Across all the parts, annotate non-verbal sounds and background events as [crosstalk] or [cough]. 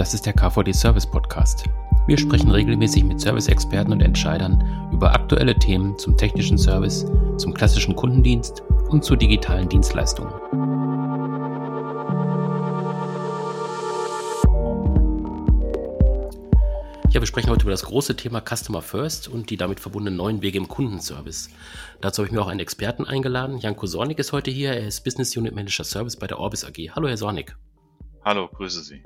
Das ist der KVD Service Podcast. Wir sprechen regelmäßig mit Service-Experten und Entscheidern über aktuelle Themen zum technischen Service, zum klassischen Kundendienst und zu digitalen Dienstleistungen. Ja, wir sprechen heute über das große Thema Customer First und die damit verbundenen neuen Wege im Kundenservice. Dazu habe ich mir auch einen Experten eingeladen. Janko Sornik ist heute hier. Er ist Business Unit Manager Service bei der Orbis AG. Hallo, Herr Sornik. Hallo, grüße Sie.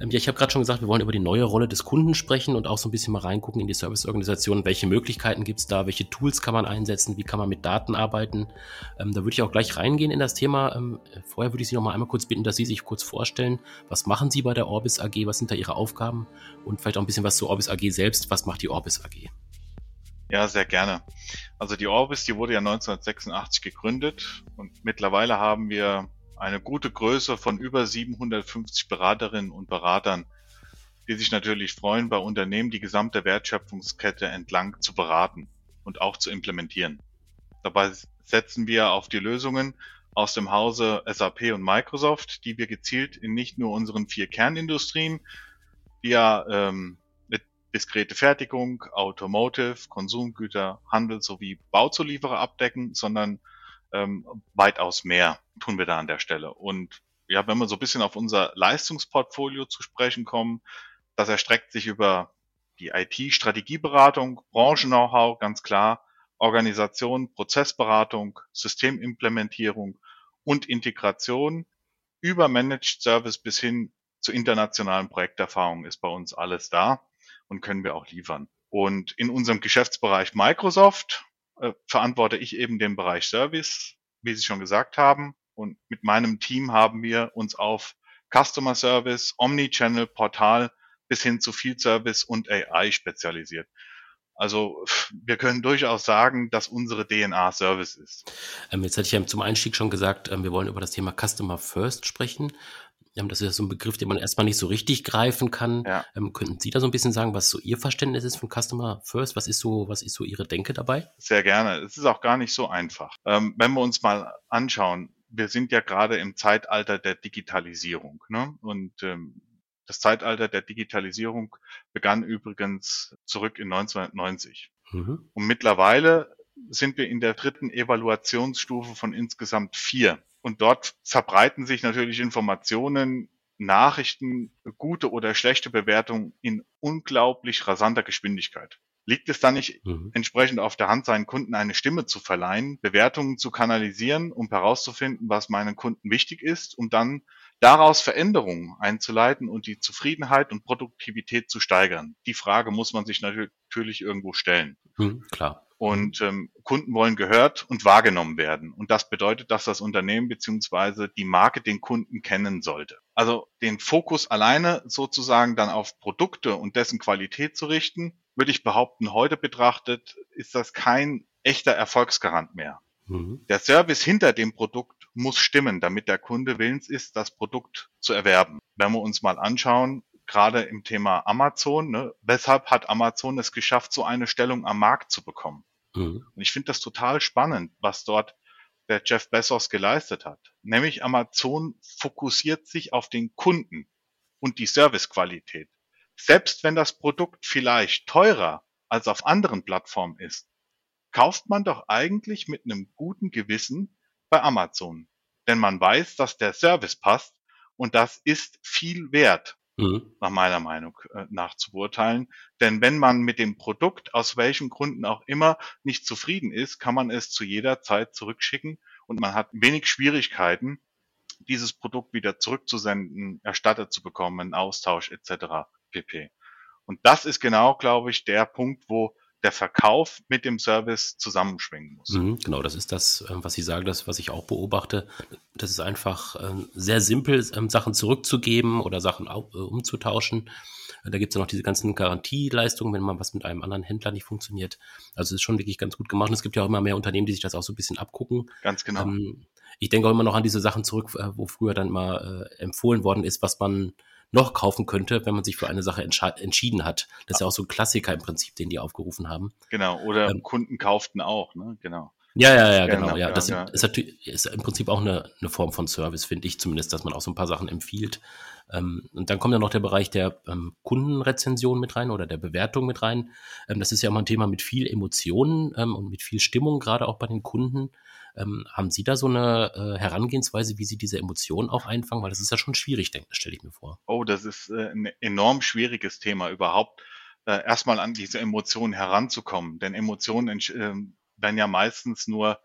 Ähm, ja, ich habe gerade schon gesagt, wir wollen über die neue Rolle des Kunden sprechen und auch so ein bisschen mal reingucken in die Serviceorganisation. Welche Möglichkeiten gibt es da? Welche Tools kann man einsetzen? Wie kann man mit Daten arbeiten? Ähm, da würde ich auch gleich reingehen in das Thema. Ähm, vorher würde ich Sie noch mal einmal kurz bitten, dass Sie sich kurz vorstellen. Was machen Sie bei der Orbis AG? Was sind da Ihre Aufgaben? Und vielleicht auch ein bisschen was zur Orbis AG selbst. Was macht die Orbis AG? Ja, sehr gerne. Also die Orbis, die wurde ja 1986 gegründet und mittlerweile haben wir eine gute Größe von über 750 Beraterinnen und Beratern, die sich natürlich freuen, bei Unternehmen die gesamte Wertschöpfungskette entlang zu beraten und auch zu implementieren. Dabei setzen wir auf die Lösungen aus dem Hause SAP und Microsoft, die wir gezielt in nicht nur unseren vier Kernindustrien, die ja ähm, diskrete Fertigung, Automotive, Konsumgüter, Handel sowie Bauzulieferer abdecken, sondern ähm, weitaus mehr tun wir da an der Stelle. Und ja, wenn wir so ein bisschen auf unser Leistungsportfolio zu sprechen kommen, das erstreckt sich über die IT-Strategieberatung, Branchen-Know-how, ganz klar, Organisation, Prozessberatung, Systemimplementierung und Integration über Managed Service bis hin zu internationalen Projekterfahrungen ist bei uns alles da und können wir auch liefern. Und in unserem Geschäftsbereich Microsoft äh, verantworte ich eben den Bereich Service, wie Sie schon gesagt haben. Und mit meinem Team haben wir uns auf Customer Service, Omnichannel, Portal bis hin zu Field Service und AI spezialisiert. Also wir können durchaus sagen, dass unsere DNA Service ist. Ähm, jetzt hatte ich ja zum Einstieg schon gesagt, ähm, wir wollen über das Thema Customer First sprechen. Das ist ja so ein Begriff, den man erstmal nicht so richtig greifen kann. Ja. Ähm, könnten Sie da so ein bisschen sagen, was so Ihr Verständnis ist von Customer First? Was ist so, was ist so Ihre Denke dabei? Sehr gerne. Es ist auch gar nicht so einfach. Ähm, wenn wir uns mal anschauen, wir sind ja gerade im Zeitalter der Digitalisierung. Ne? Und ähm, das Zeitalter der Digitalisierung begann übrigens zurück in 1990. Mhm. Und mittlerweile sind wir in der dritten Evaluationsstufe von insgesamt vier. Und dort verbreiten sich natürlich Informationen, Nachrichten, gute oder schlechte Bewertungen in unglaublich rasanter Geschwindigkeit. Liegt es dann nicht mhm. entsprechend auf der Hand, seinen Kunden eine Stimme zu verleihen, Bewertungen zu kanalisieren, um herauszufinden, was meinen Kunden wichtig ist, um dann daraus Veränderungen einzuleiten und die Zufriedenheit und Produktivität zu steigern? Die Frage muss man sich natürlich irgendwo stellen. Mhm, klar. Und ähm, Kunden wollen gehört und wahrgenommen werden. Und das bedeutet, dass das Unternehmen beziehungsweise die Marke den Kunden kennen sollte. Also den Fokus alleine sozusagen dann auf Produkte und dessen Qualität zu richten, würde ich behaupten, heute betrachtet ist das kein echter Erfolgsgarant mehr. Mhm. Der Service hinter dem Produkt muss stimmen, damit der Kunde willens ist, das Produkt zu erwerben. Wenn wir uns mal anschauen, gerade im Thema Amazon, ne, weshalb hat Amazon es geschafft, so eine Stellung am Markt zu bekommen? Mhm. Und ich finde das total spannend, was dort der Jeff Bezos geleistet hat. Nämlich Amazon fokussiert sich auf den Kunden und die Servicequalität. Selbst wenn das Produkt vielleicht teurer als auf anderen Plattformen ist, kauft man doch eigentlich mit einem guten Gewissen bei Amazon. Denn man weiß, dass der Service passt und das ist viel wert mhm. nach meiner Meinung äh, nach zu beurteilen. Denn wenn man mit dem Produkt aus welchen Gründen auch immer nicht zufrieden ist, kann man es zu jeder Zeit zurückschicken und man hat wenig Schwierigkeiten, dieses Produkt wieder zurückzusenden, erstattet zu bekommen, Austausch etc. pp. Und das ist genau, glaube ich, der Punkt, wo der Verkauf mit dem Service zusammenschwingen muss. Mhm, genau, das ist das, ähm, was Sie sagen, das, was ich auch beobachte. Das ist einfach ähm, sehr simpel, ähm, Sachen zurückzugeben oder Sachen äh, umzutauschen. Da gibt es ja noch diese ganzen Garantieleistungen, wenn mal was mit einem anderen Händler nicht funktioniert. Also es ist schon wirklich ganz gut gemacht. Und es gibt ja auch immer mehr Unternehmen, die sich das auch so ein bisschen abgucken. Ganz genau. ich denke auch immer noch an diese Sachen zurück, äh, wo früher dann mal äh, empfohlen worden ist, was man noch kaufen könnte, wenn man sich für eine Sache entschieden hat. Das ist ja auch so ein Klassiker im Prinzip, den die aufgerufen haben. Genau, oder ähm, Kunden kauften auch, ne? Genau. Ja, ja, ja, genau. genau ja, das ja, ist, natürlich, ist im Prinzip auch eine, eine Form von Service, finde ich zumindest, dass man auch so ein paar Sachen empfiehlt. Ähm, und dann kommt ja noch der Bereich der ähm, Kundenrezension mit rein oder der Bewertung mit rein. Ähm, das ist ja immer ein Thema mit viel Emotionen ähm, und mit viel Stimmung, gerade auch bei den Kunden. Ähm, haben Sie da so eine äh, Herangehensweise, wie Sie diese Emotionen auch einfangen? Weil das ist ja schon schwierig, denke stelle ich mir vor. Oh, das ist äh, ein enorm schwieriges Thema überhaupt, äh, erstmal an diese Emotionen heranzukommen. Denn Emotionen äh, werden ja meistens nur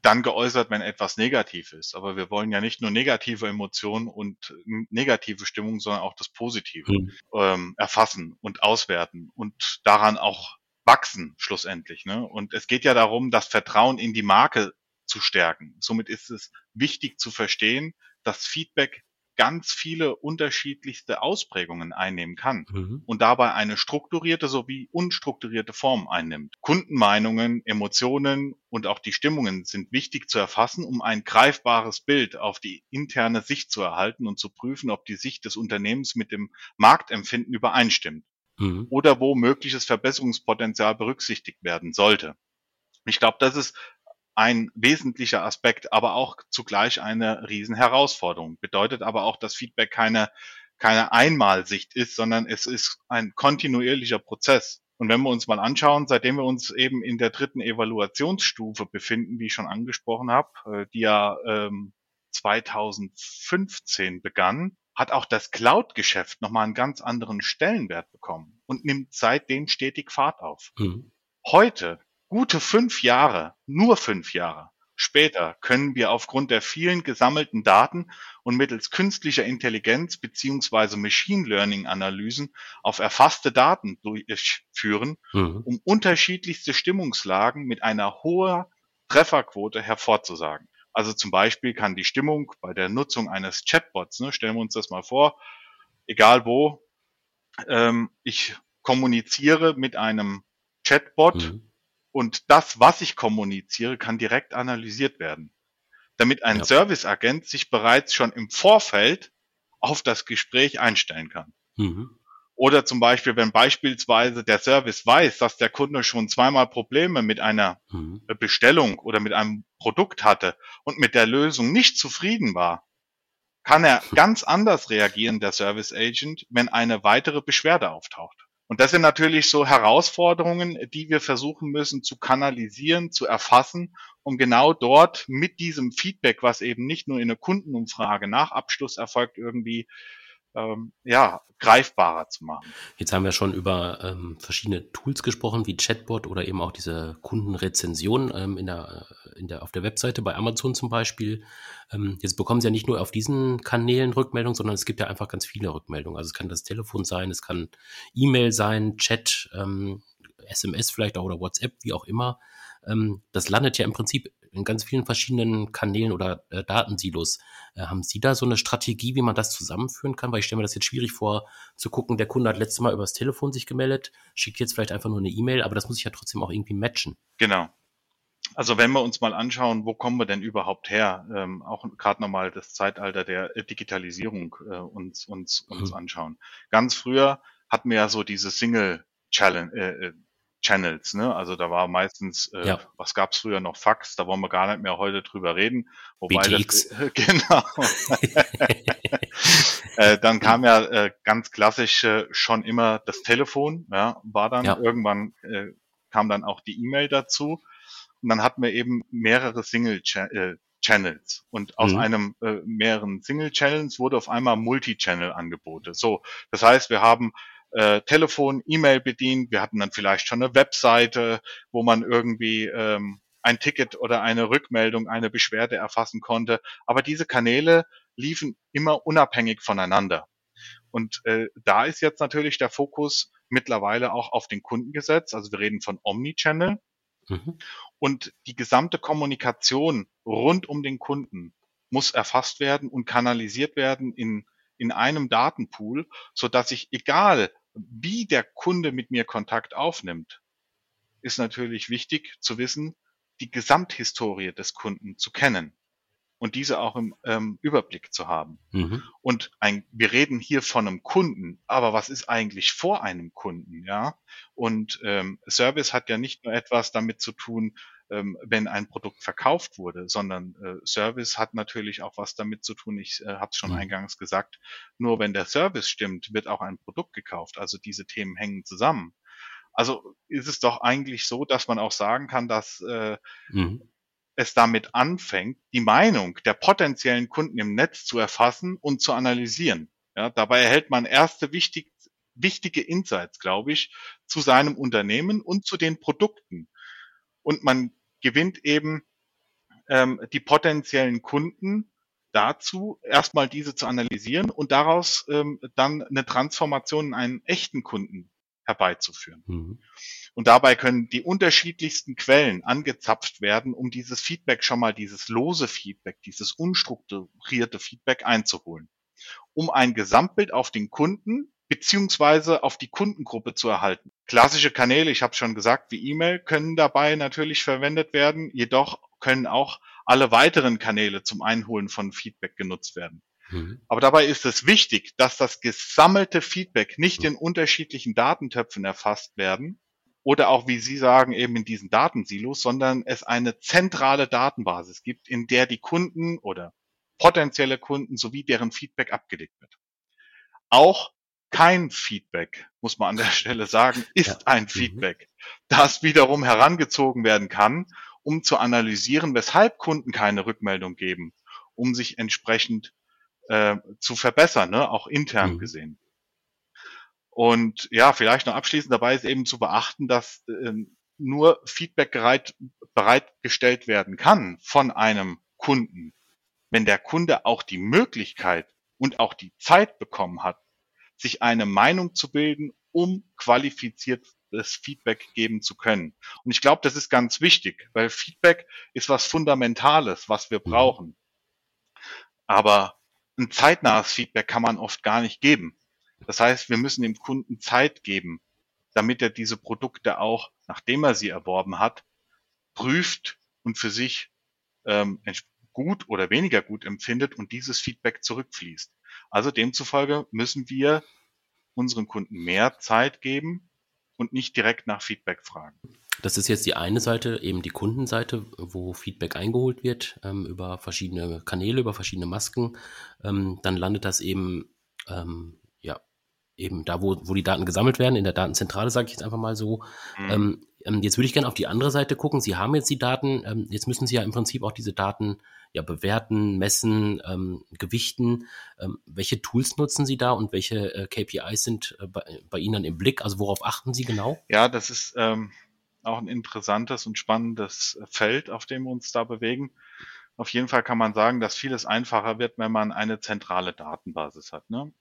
dann geäußert, wenn etwas negativ ist. Aber wir wollen ja nicht nur negative Emotionen und negative Stimmung, sondern auch das Positive mhm. ähm, erfassen und auswerten und daran auch wachsen schlussendlich. Ne? Und es geht ja darum, das Vertrauen in die Marke zu stärken. Somit ist es wichtig zu verstehen, dass Feedback ganz viele unterschiedlichste Ausprägungen einnehmen kann mhm. und dabei eine strukturierte sowie unstrukturierte Form einnimmt. Kundenmeinungen, Emotionen und auch die Stimmungen sind wichtig zu erfassen, um ein greifbares Bild auf die interne Sicht zu erhalten und zu prüfen, ob die Sicht des Unternehmens mit dem Marktempfinden übereinstimmt mhm. oder wo mögliches Verbesserungspotenzial berücksichtigt werden sollte. Ich glaube, das ist ein wesentlicher Aspekt, aber auch zugleich eine Riesenherausforderung. Bedeutet aber auch, dass Feedback keine, keine Einmalsicht ist, sondern es ist ein kontinuierlicher Prozess. Und wenn wir uns mal anschauen, seitdem wir uns eben in der dritten Evaluationsstufe befinden, wie ich schon angesprochen habe, äh, die ja ähm, 2015 begann, hat auch das Cloud-Geschäft nochmal einen ganz anderen Stellenwert bekommen und nimmt seitdem stetig Fahrt auf. Mhm. Heute, gute fünf Jahre, nur fünf Jahre später, können wir aufgrund der vielen gesammelten Daten und mittels künstlicher Intelligenz beziehungsweise Machine Learning Analysen auf erfasste Daten durchführen, mhm. um unterschiedlichste Stimmungslagen mit einer hohen Trefferquote hervorzusagen. Also zum Beispiel kann die Stimmung bei der Nutzung eines Chatbots, ne, stellen wir uns das mal vor, egal wo, ähm, ich kommuniziere mit einem Chatbot mhm. und das, was ich kommuniziere, kann direkt analysiert werden, damit ein ja. Serviceagent sich bereits schon im Vorfeld auf das Gespräch einstellen kann. Mhm. Oder zum Beispiel, wenn beispielsweise der Service weiß, dass der Kunde schon zweimal Probleme mit einer mhm. Bestellung oder mit einem Produkt hatte und mit der Lösung nicht zufrieden war, kann er ganz anders reagieren, der Service Agent, wenn eine weitere Beschwerde auftaucht. Und das sind natürlich so Herausforderungen, die wir versuchen müssen zu kanalisieren, zu erfassen, um genau dort mit diesem Feedback, was eben nicht nur in einer Kundenumfrage nach Abschluss erfolgt, irgendwie ähm, ja, greifbarer zu machen. Jetzt haben wir schon über ähm, verschiedene Tools gesprochen, wie Chatbot oder eben auch diese Kundenrezension ähm, in der, in der, auf der Webseite bei Amazon zum Beispiel. Ähm, jetzt bekommen Sie ja nicht nur auf diesen Kanälen Rückmeldungen, sondern es gibt ja einfach ganz viele Rückmeldungen. Also es kann das Telefon sein, es kann E-Mail sein, Chat, ähm, SMS vielleicht auch oder WhatsApp, wie auch immer. Ähm, das landet ja im Prinzip in ganz vielen verschiedenen Kanälen oder äh, Datensilos. Äh, haben Sie da so eine Strategie, wie man das zusammenführen kann? Weil ich stelle mir das jetzt schwierig vor, zu gucken, der Kunde hat letztes Mal übers Telefon sich gemeldet, schickt jetzt vielleicht einfach nur eine E-Mail, aber das muss ich ja trotzdem auch irgendwie matchen. Genau. Also wenn wir uns mal anschauen, wo kommen wir denn überhaupt her, ähm, auch gerade nochmal das Zeitalter der äh, Digitalisierung äh, uns, uns, uns mhm. anschauen. Ganz früher hatten wir ja so diese Single Challenge, äh, äh Channels. Ne? Also da war meistens, äh, ja. was gab's früher noch, Fax, da wollen wir gar nicht mehr heute drüber reden. Wobei BTX. Das, äh, [laughs] genau. [laughs] äh, dann kam ja äh, ganz klassisch äh, schon immer das Telefon, ja, war dann ja. irgendwann äh, kam dann auch die E-Mail dazu und dann hatten wir eben mehrere Single äh, Channels und aus mhm. einem äh, mehreren Single Channels wurde auf einmal Multi-Channel Angebote. So, das heißt, wir haben äh, Telefon, E-Mail bedient. Wir hatten dann vielleicht schon eine Webseite, wo man irgendwie ähm, ein Ticket oder eine Rückmeldung, eine Beschwerde erfassen konnte. Aber diese Kanäle liefen immer unabhängig voneinander. Und äh, da ist jetzt natürlich der Fokus mittlerweile auch auf den Kunden gesetzt. Also wir reden von Omnichannel. Mhm. Und die gesamte Kommunikation rund um den Kunden muss erfasst werden und kanalisiert werden in, in einem Datenpool, so dass ich, egal wie der Kunde mit mir Kontakt aufnimmt, ist natürlich wichtig zu wissen, die Gesamthistorie des Kunden zu kennen. und diese auch im ähm, Überblick zu haben. Mhm. Und ein, wir reden hier von einem Kunden, aber was ist eigentlich vor einem Kunden, ja? Und ähm, Service hat ja nicht nur etwas damit zu tun, ähm, wenn ein Produkt verkauft wurde, sondern äh, Service hat natürlich auch was damit zu tun. Ich äh, habe es schon mhm. eingangs gesagt. Nur wenn der Service stimmt, wird auch ein Produkt gekauft. Also diese Themen hängen zusammen. Also ist es doch eigentlich so, dass man auch sagen kann, dass äh, mhm es damit anfängt, die Meinung der potenziellen Kunden im Netz zu erfassen und zu analysieren. Ja, dabei erhält man erste wichtig, wichtige Insights, glaube ich, zu seinem Unternehmen und zu den Produkten. Und man gewinnt eben ähm, die potenziellen Kunden dazu, erstmal diese zu analysieren und daraus ähm, dann eine Transformation in einen echten Kunden herbeizuführen. Mhm. Und dabei können die unterschiedlichsten Quellen angezapft werden, um dieses Feedback schon mal, dieses lose Feedback, dieses unstrukturierte Feedback einzuholen, um ein Gesamtbild auf den Kunden beziehungsweise auf die Kundengruppe zu erhalten. Klassische Kanäle, ich habe schon gesagt, wie E-Mail können dabei natürlich verwendet werden, jedoch können auch alle weiteren Kanäle zum Einholen von Feedback genutzt werden. Mhm. Aber dabei ist es wichtig, dass das gesammelte Feedback nicht in unterschiedlichen Datentöpfen erfasst werden oder auch, wie Sie sagen, eben in diesen Datensilos, sondern es eine zentrale Datenbasis gibt, in der die Kunden oder potenzielle Kunden sowie deren Feedback abgelegt wird. Auch kein Feedback, muss man an der [laughs] Stelle sagen, ist ja. ein mhm. Feedback, das wiederum herangezogen werden kann, um zu analysieren, weshalb Kunden keine Rückmeldung geben, um sich entsprechend äh, zu verbessern, ne? auch intern mhm. gesehen. Und ja, vielleicht noch abschließend dabei ist eben zu beachten, dass äh, nur Feedback bereit, bereitgestellt werden kann von einem Kunden, wenn der Kunde auch die Möglichkeit und auch die Zeit bekommen hat, sich eine Meinung zu bilden, um qualifiziertes Feedback geben zu können. Und ich glaube, das ist ganz wichtig, weil Feedback ist was Fundamentales, was wir mhm. brauchen. Aber ein zeitnahes Feedback kann man oft gar nicht geben. Das heißt, wir müssen dem Kunden Zeit geben, damit er diese Produkte auch, nachdem er sie erworben hat, prüft und für sich ähm, gut oder weniger gut empfindet und dieses Feedback zurückfließt. Also demzufolge müssen wir unseren Kunden mehr Zeit geben und nicht direkt nach Feedback fragen. Das ist jetzt die eine Seite, eben die Kundenseite, wo Feedback eingeholt wird ähm, über verschiedene Kanäle, über verschiedene Masken. Ähm, dann landet das eben, ähm, eben da, wo, wo die Daten gesammelt werden, in der Datenzentrale, sage ich jetzt einfach mal so. Mhm. Ähm, ähm, jetzt würde ich gerne auf die andere Seite gucken. Sie haben jetzt die Daten, ähm, jetzt müssen Sie ja im Prinzip auch diese Daten ja bewerten, messen, gewichten. welche Tools nutzen Sie da und welche äh, KPIs sind äh, bei, bei, Ihnen im Blick? Also worauf achten Sie genau? Ja, das ist ähm, auch ein interessantes und spannendes Feld, auf dem wir uns da bewegen. Auf jeden Fall kann man sagen, dass vieles einfacher wird, wenn man eine zentrale Datenbasis hat, ne?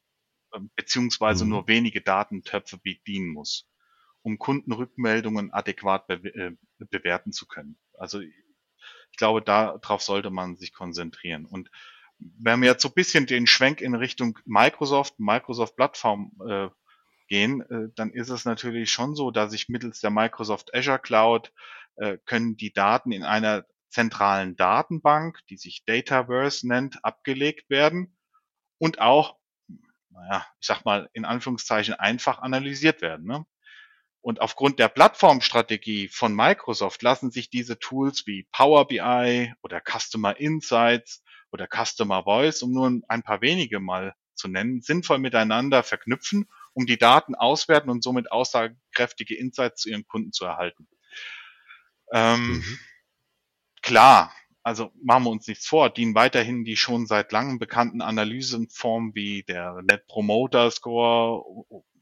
Ähm, beziehungsweise mhm. nur wenige Datentöpfe bedienen muss, um Kundenrückmeldungen adäquat be äh, bewerten zu können. Also ich glaube, darauf sollte man sich konzentrieren. Und wenn wir jetzt so ein bisschen den Schwenk in Richtung Microsoft, Microsoft Plattform äh, gehen, äh, dann ist es natürlich schon so, dass ich mittels der Microsoft Azure Cloud äh, können die Daten in einer zentralen Datenbank, die sich Dataverse nennt, abgelegt werden und auch, naja, ich sag mal in Anführungszeichen einfach analysiert werden. Ne? Und aufgrund der Plattformstrategie von Microsoft lassen sich diese Tools wie Power BI oder Customer Insights oder Customer Voice, um nur ein paar wenige mal zu nennen, sinnvoll miteinander verknüpfen um die Daten auswerten und somit aussagekräftige Insights zu ihren Kunden zu erhalten. Ähm, mhm. Klar, also machen wir uns nichts vor, dienen weiterhin die schon seit langem bekannten Analysenformen wie der Net Promoter Score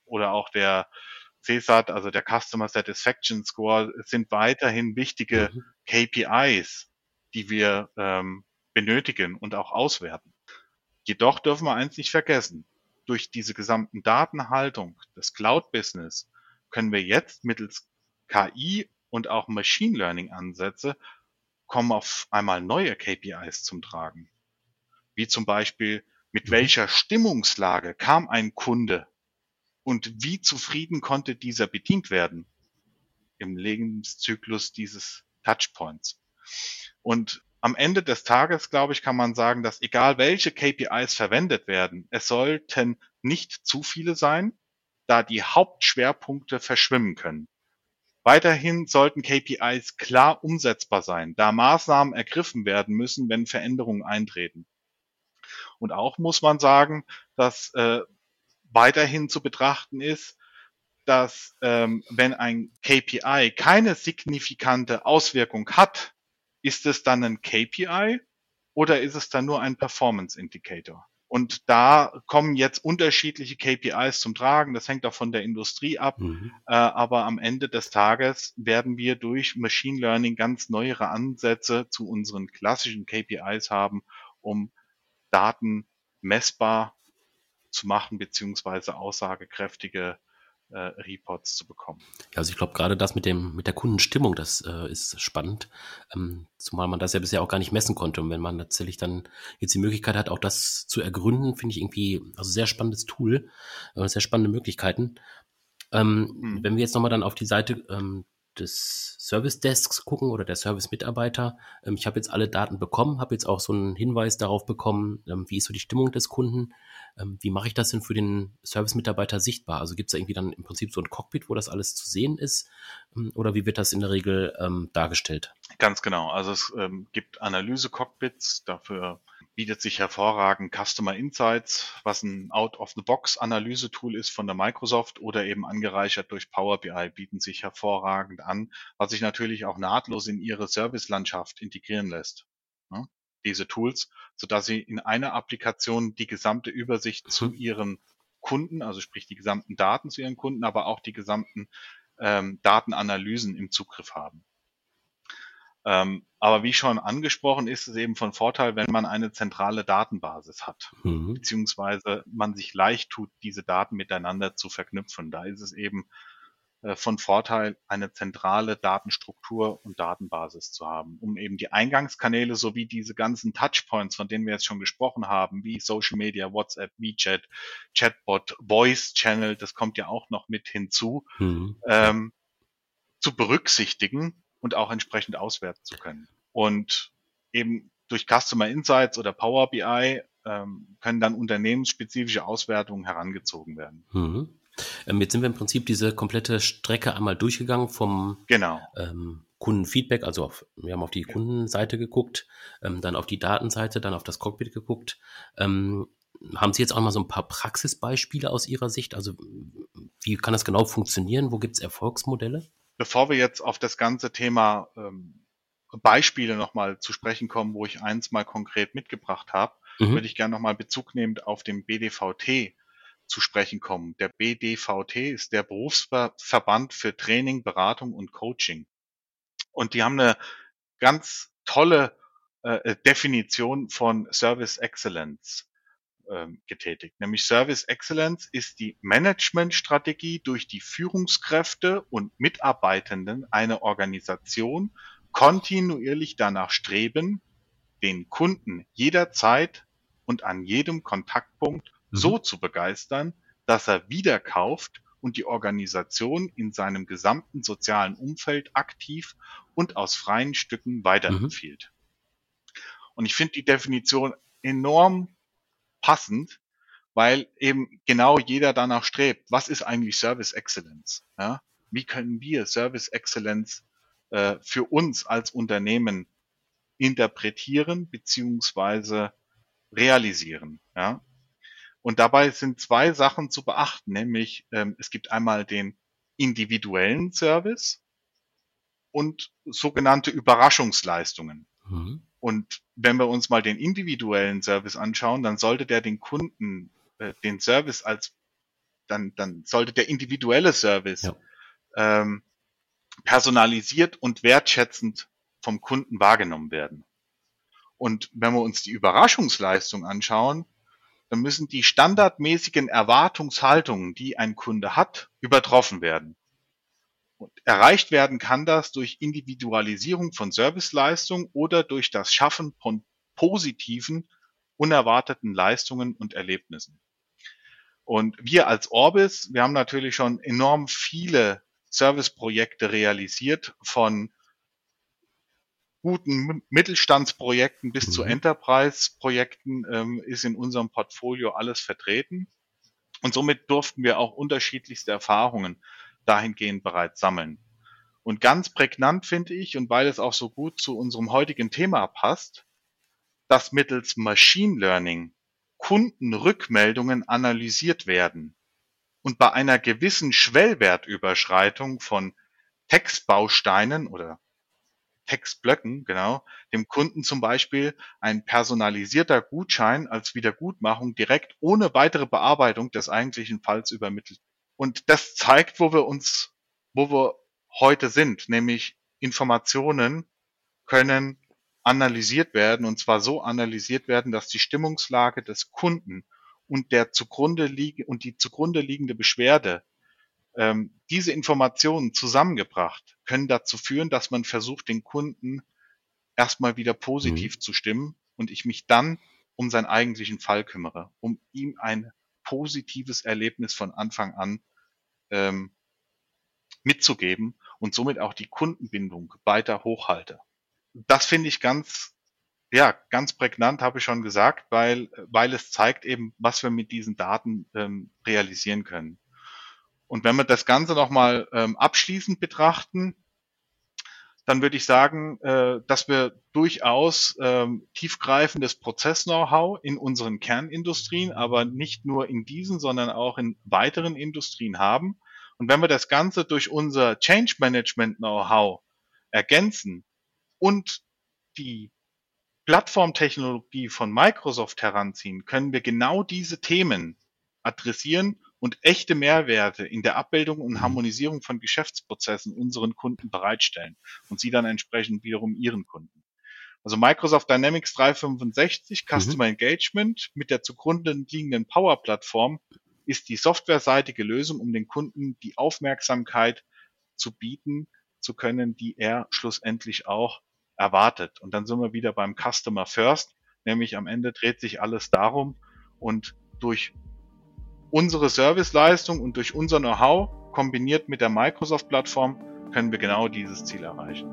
oder auch der CSAT, also der Customer Satisfaction Score, sind weiterhin wichtige mhm. KPIs, die wir ähm, benötigen und auch auswerten. Jedoch dürfen wir eins nicht vergessen durch diese gesamten Datenhaltung, das Cloud-Business, können wir jetzt mittels KI und auch Machine Learning-Ansätze kommen auf einmal neue KPIs zum Tragen. Wie zum Beispiel, mit mhm. welcher Stimmungslage kam ein Kunde und wie zufrieden konnte dieser bedient werden im Lebenszyklus dieses Touchpoints. Und am Ende des Tages, glaube ich, kann man sagen, dass egal welche KPIs verwendet werden, es sollten nicht zu viele sein, da die Hauptschwerpunkte verschwimmen können. Weiterhin sollten KPIs klar umsetzbar sein, da Maßnahmen ergriffen werden müssen, wenn Veränderungen eintreten. Und auch muss man sagen, dass äh, weiterhin zu betrachten ist, dass ähm, wenn ein KPI keine signifikante Auswirkung hat, ist es dann ein KPI oder ist es dann nur ein Performance Indicator? Und da kommen jetzt unterschiedliche KPIs zum Tragen. Das hängt auch von der Industrie ab. Mhm. Äh, aber am Ende des Tages werden wir durch Machine Learning ganz neuere Ansätze zu unseren klassischen KPIs haben, um Daten messbar zu machen, beziehungsweise aussagekräftige äh, Reports zu bekommen. Ja, also ich glaube gerade das mit dem mit der Kundenstimmung, das äh, ist spannend, ähm, zumal man das ja bisher auch gar nicht messen konnte. Und wenn man tatsächlich dann jetzt die Möglichkeit hat, auch das zu ergründen, finde ich irgendwie also sehr spannendes Tool, äh, sehr spannende Möglichkeiten. Ähm, hm. Wenn wir jetzt nochmal dann auf die Seite ähm, des Service Desks gucken oder der Service-Mitarbeiter. Ähm, ich habe jetzt alle Daten bekommen, habe jetzt auch so einen Hinweis darauf bekommen, ähm, wie ist so die Stimmung des Kunden. Ähm, wie mache ich das denn für den Service-Mitarbeiter sichtbar? Also gibt es da irgendwie dann im Prinzip so ein Cockpit, wo das alles zu sehen ist? Ähm, oder wie wird das in der Regel ähm, dargestellt? Ganz genau. Also es ähm, gibt Analyse-Cockpits, dafür bietet sich hervorragend Customer Insights, was ein Out-of-the-Box-Analyse-Tool ist von der Microsoft oder eben angereichert durch Power BI, bieten sich hervorragend an, was sich natürlich auch nahtlos in ihre Servicelandschaft integrieren lässt. Ja, diese Tools, sodass sie in einer Applikation die gesamte Übersicht zu mhm. ihren Kunden, also sprich die gesamten Daten zu ihren Kunden, aber auch die gesamten ähm, Datenanalysen im Zugriff haben. Ähm, aber wie schon angesprochen, ist es eben von Vorteil, wenn man eine zentrale Datenbasis hat, mhm. beziehungsweise man sich leicht tut, diese Daten miteinander zu verknüpfen. Da ist es eben äh, von Vorteil, eine zentrale Datenstruktur und Datenbasis zu haben, um eben die Eingangskanäle sowie diese ganzen Touchpoints, von denen wir jetzt schon gesprochen haben, wie Social Media, WhatsApp, WeChat, Chatbot, Voice Channel, das kommt ja auch noch mit hinzu, mhm. ähm, zu berücksichtigen und auch entsprechend auswerten zu können. Und eben durch Customer Insights oder Power BI ähm, können dann unternehmensspezifische Auswertungen herangezogen werden. Mhm. Ähm, jetzt sind wir im Prinzip diese komplette Strecke einmal durchgegangen vom genau. ähm, Kundenfeedback, also auf, wir haben auf die Kundenseite geguckt, ähm, dann auf die Datenseite, dann auf das Cockpit geguckt. Ähm, haben Sie jetzt auch mal so ein paar Praxisbeispiele aus Ihrer Sicht? Also wie kann das genau funktionieren? Wo gibt es Erfolgsmodelle? Bevor wir jetzt auf das ganze Thema ähm, Beispiele nochmal zu sprechen kommen, wo ich eins mal konkret mitgebracht habe, mhm. würde ich gerne nochmal Bezug nehmend auf den BDVT zu sprechen kommen. Der BDVT ist der Berufsverband für Training, Beratung und Coaching. Und die haben eine ganz tolle äh, Definition von Service Excellence ähm, getätigt. Nämlich Service Excellence ist die Managementstrategie durch die Führungskräfte und Mitarbeitenden einer Organisation kontinuierlich danach streben, den Kunden jederzeit und an jedem Kontaktpunkt mhm. so zu begeistern, dass er wieder kauft und die Organisation in seinem gesamten sozialen Umfeld aktiv und aus freien Stücken weiterempfiehlt. Mhm. Und ich finde die Definition enorm passend, weil eben genau jeder danach strebt, was ist eigentlich Service Excellence? Ja? Wie können wir Service Excellence äh, für uns als Unternehmen interpretieren beziehungsweise realisieren? Ja? Und dabei sind zwei Sachen zu beachten, nämlich ähm, es gibt einmal den individuellen Service und sogenannte Überraschungsleistungen. Mhm. Und wenn wir uns mal den individuellen Service anschauen, dann sollte der den Kunden äh, den Service als dann dann sollte der individuelle Service ja. ähm, personalisiert und wertschätzend vom Kunden wahrgenommen werden. Und wenn wir uns die Überraschungsleistung anschauen, dann müssen die standardmäßigen Erwartungshaltungen, die ein Kunde hat, übertroffen werden. Und erreicht werden kann das durch Individualisierung von Serviceleistungen oder durch das Schaffen von positiven, unerwarteten Leistungen und Erlebnissen. Und wir als Orbis, wir haben natürlich schon enorm viele Serviceprojekte realisiert von guten Mittelstandsprojekten bis mhm. zu Enterprise-Projekten ähm, ist in unserem Portfolio alles vertreten. Und somit durften wir auch unterschiedlichste Erfahrungen dahingehend bereits sammeln. Und ganz prägnant finde ich, und weil es auch so gut zu unserem heutigen Thema passt, dass mittels Machine Learning Kundenrückmeldungen analysiert werden und bei einer gewissen Schwellwertüberschreitung von Textbausteinen oder Textblöcken, genau, dem Kunden zum Beispiel ein personalisierter Gutschein als Wiedergutmachung direkt ohne weitere Bearbeitung des eigentlichen Falls übermittelt. Und das zeigt, wo wir uns, wo wir heute sind, nämlich Informationen können analysiert werden und zwar so analysiert werden, dass die Stimmungslage des Kunden und der zugrunde liege und die zugrunde liegende Beschwerde ähm, diese Informationen zusammengebracht können dazu führen, dass man versucht, den Kunden erstmal wieder positiv mhm. zu stimmen und ich mich dann um seinen eigentlichen Fall kümmere, um ihm ein positives Erlebnis von Anfang an ähm, mitzugeben und somit auch die Kundenbindung weiter hochhalte. Das finde ich ganz, ja, ganz prägnant, habe ich schon gesagt, weil, weil es zeigt eben, was wir mit diesen Daten ähm, realisieren können. Und wenn wir das Ganze nochmal ähm, abschließend betrachten, dann würde ich sagen, äh, dass wir durchaus ähm, tiefgreifendes Prozess-Know-how in unseren Kernindustrien, aber nicht nur in diesen, sondern auch in weiteren Industrien haben. Und wenn wir das Ganze durch unser Change Management Know-how ergänzen und die Plattformtechnologie von Microsoft heranziehen, können wir genau diese Themen adressieren und echte Mehrwerte in der Abbildung und mhm. Harmonisierung von Geschäftsprozessen unseren Kunden bereitstellen und sie dann entsprechend wiederum ihren Kunden. Also Microsoft Dynamics 365 Customer mhm. Engagement mit der zugrunde liegenden Power Plattform ist die softwareseitige Lösung, um den Kunden die Aufmerksamkeit zu bieten zu können, die er schlussendlich auch erwartet. Und dann sind wir wieder beim Customer First, nämlich am Ende dreht sich alles darum und durch unsere Serviceleistung und durch unser Know-how kombiniert mit der Microsoft-Plattform können wir genau dieses Ziel erreichen.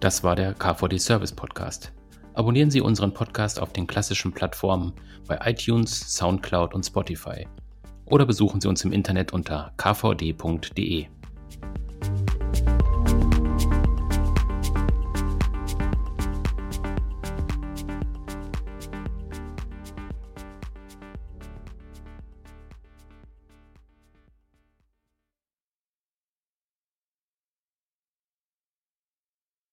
Das war der KVD Service Podcast. Abonnieren Sie unseren Podcast auf den klassischen Plattformen bei iTunes, SoundCloud und Spotify. Oder besuchen Sie uns im Internet unter kvd.de.